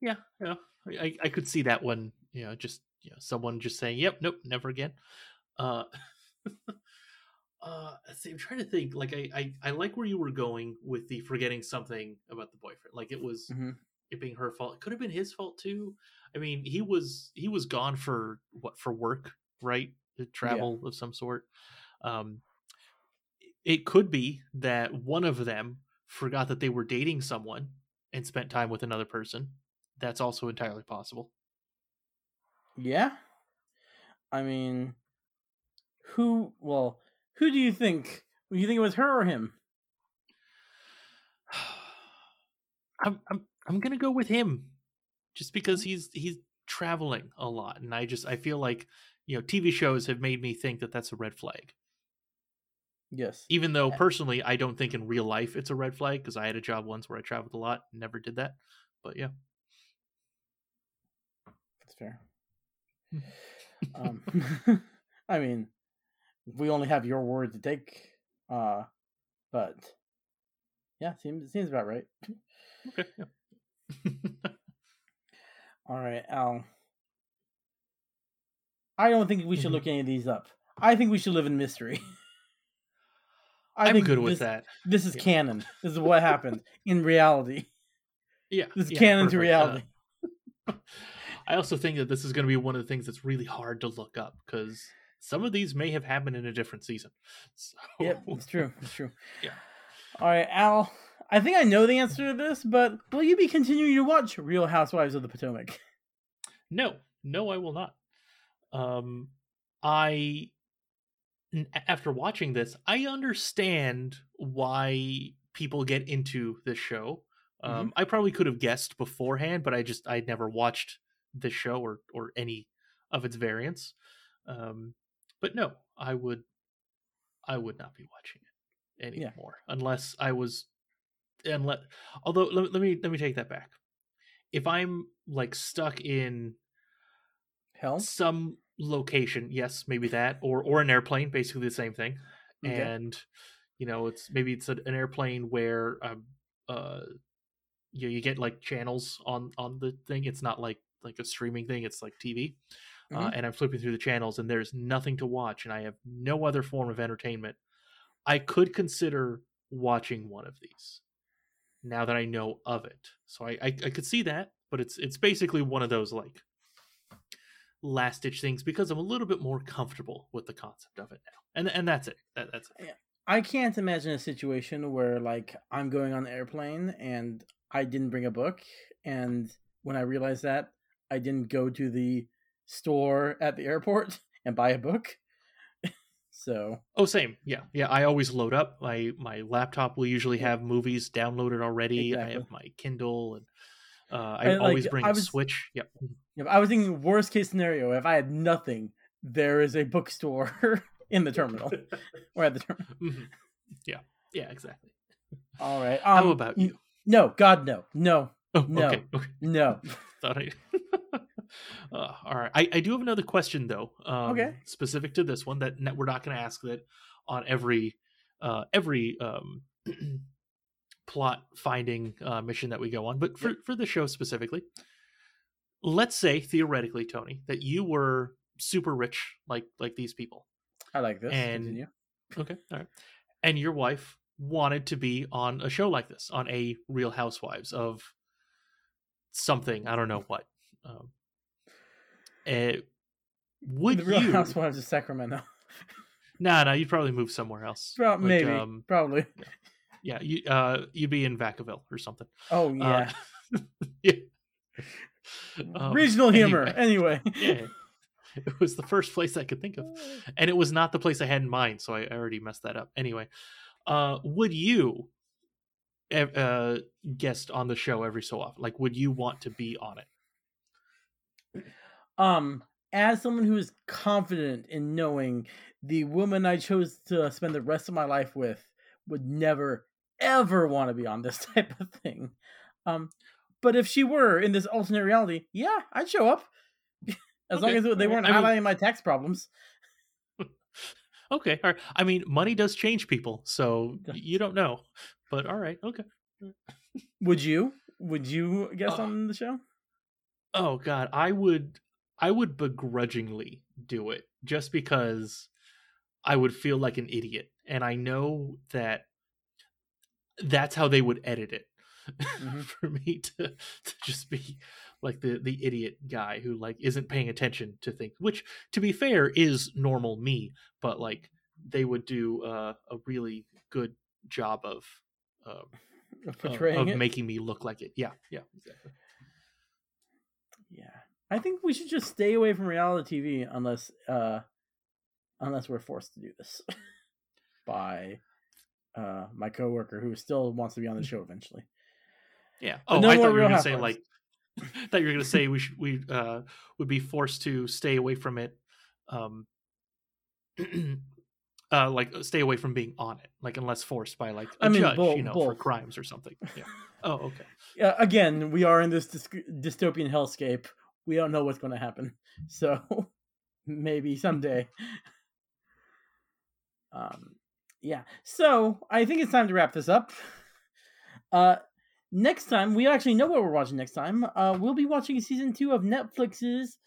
yeah, yeah, I I could see that one. You know, just you know, someone just saying, "Yep, nope, never again." Uh, [LAUGHS] uh, see, I'm trying to think. Like, I, I I like where you were going with the forgetting something about the boyfriend. Like, it was Mhm. it being her fault. It could have been his fault too. I mean, he was he was gone for what for work, right? To travel of some sort. Um, it could be that one of them forgot that they were dating someone and spent time with another person. That's also entirely possible. yeah i mean who well who do you think do you think it was her or him [SIGHS] I'm I'm I'm gonna go with him, just because mm-hmm. he's he's traveling a lot, and I just I feel like you know TV shows have made me think that that's a red flag. Yes Even though personally I don't think in real life it's a red flag because I had a job once where I traveled a lot, and never did that. But yeah, That's fair. um, [LAUGHS] [LAUGHS] I mean, we only have your word to take, uh, but yeah, seems seems about right. okay, yeah. [LAUGHS] All right, Al. I don't think we should Mhm. look any of these up. I think we should live in mystery. I I'm think good with this, that. This is Yeah. canon. This is what happened in reality. Yeah, This is yeah, canon to perfect. Uh, reality. [LAUGHS] I also think that this is going to be one of the things that's really hard to look up because some of these may have happened in a different season. [LAUGHS] So, Yep, it's true. It's true. [LAUGHS] Yeah. All right, Al. I think I know the answer to this, but will you be continuing to watch Real Housewives of the Potomac? No, no, I will not. Um, I after watching this, I understand why people get into this show. Um, I probably could have guessed beforehand, but I just I'd never watched this show or or any of its variants. Um, but no, I would I would not be watching it Yeah. anymore unless I was unless although let, let me let me take that back. If I'm like stuck in Hell, some location yes maybe that or or an airplane basically the same thing Okay. and you know it's maybe it's a, an airplane where um uh you you get like channels on on the thing it's not like like a streaming thing it's like tv uh, Mhm. and i'm flipping through the channels and there's nothing to watch and i have no other form of entertainment i could consider watching one of these now that i know of it so i i, I could see that but it's it's basically one of those like last ditch things because I'm a little bit more comfortable with the concept of it now. And and that's it. That, that's it. I can't imagine a situation where like I'm going on the airplane and I didn't bring a book, and when I realized that, I didn't go to the store at the airport [LAUGHS] and buy a book. [LAUGHS] so Oh, same. Yeah, yeah. I always load up my my laptop. will usually have movies downloaded already. I have my Kindle, and uh, I And, like, always bring I a was- Switch. Yep. If I was thinking worst case scenario, if I had nothing, there is a bookstore [LAUGHS] in the terminal [LAUGHS] or at the terminal. Mhm. Yeah. Yeah. Exactly. All right. How um, about you? No, God, no, no, Oh, No. okay. okay. no. [LAUGHS] Thought I. uh, all right. I, I do have another question though. Um, Okay. Specific to this one that ne- we're not going to ask that on every uh, every um, [CLEARS THROAT] plot finding uh, mission that we go on, but for for the show specifically, let's say theoretically, Tony, that you were super rich like like these people. I like this. And- Continue. Okay. All right. And your wife wanted to be on a show like this, on a Real Housewives of something. I don't know what. Um, eh, would the Real you? Housewives of Sacramento. Nah, nah. You'd probably move somewhere else. Pro- Like, maybe, um, probably. yeah. You, uh, you'd be in Vacaville or something. Oh yeah, Uh, yeah. [LAUGHS] Um, regional humor. anyway. [LAUGHS] Anyway. [LAUGHS] yeah. It was the first place I could think of. and it was not the place I had in mind, so I already messed that up. Anyway, uh, would you uh, guest on the show every so often? Like, would you want to be on it? [CLEARS THROAT] um as someone who is confident in knowing the woman i chose to spend the rest of my life with would never ever want to be on this [LAUGHS] type of thing um but if she were in this alternate reality yeah i'd show up. [LAUGHS] As long as they weren't I mean- highlighting my tax problems. [LAUGHS] Okay, all right. I mean, money does change people, so you don't know. But all right, okay. [LAUGHS] would you? Would you guess Uh, on the show? Oh God, I would, I would begrudgingly do it just because I would feel like an idiot, and I know that that's how they would edit it Mhm. [LAUGHS] for me to, to just be like the the idiot guy who like isn't paying attention to things. Which, to be fair, is normal me, but like they would do uh, a really good job of. Uh, of of, portraying of it making me look like it. Yeah, yeah, exactly. yeah i think we should just stay away from reality tv unless uh unless we're forced to do this [LAUGHS] by uh my coworker who still wants to be on the show eventually Yeah. But Oh, no I thought you were going to say like that you were going to say we should we uh would be forced to stay away from it um [CLEARS THROAT] uh like stay away from being on it like unless forced by like a I mean, judge both- you know for crimes or something. Yeah. Oh okay. [LAUGHS] Uh, again we are in this dys- dystopian hellscape. We don't know what's going to happen. [LAUGHS] So maybe someday. Um yeah. So i think it's time to wrap this up. Uh next time we actually know what we're watching next time. Uh we'll be watching season two of netflix's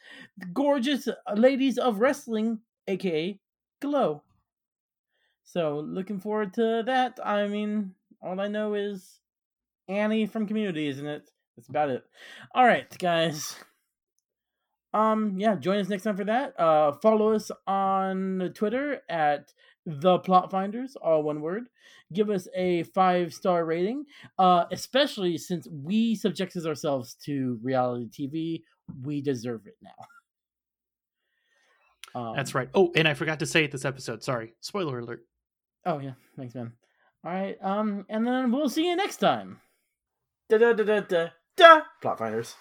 gorgeous ladies of wrestling aka glow. So looking forward to that. I mean all i know is annie from community isn't it? That's about it. All right guys. Um yeah join us next time for that. Uh follow us on twitter at the plot finders all one word. Give us a five star rating uh especially since we subjected ourselves to reality tv we deserve it now. Um, that's right. Oh and i forgot to say it this episode. Sorry. Spoiler alert. Oh yeah. Thanks man. All right um and then we'll see you next time. Da da da da da da. Plot finders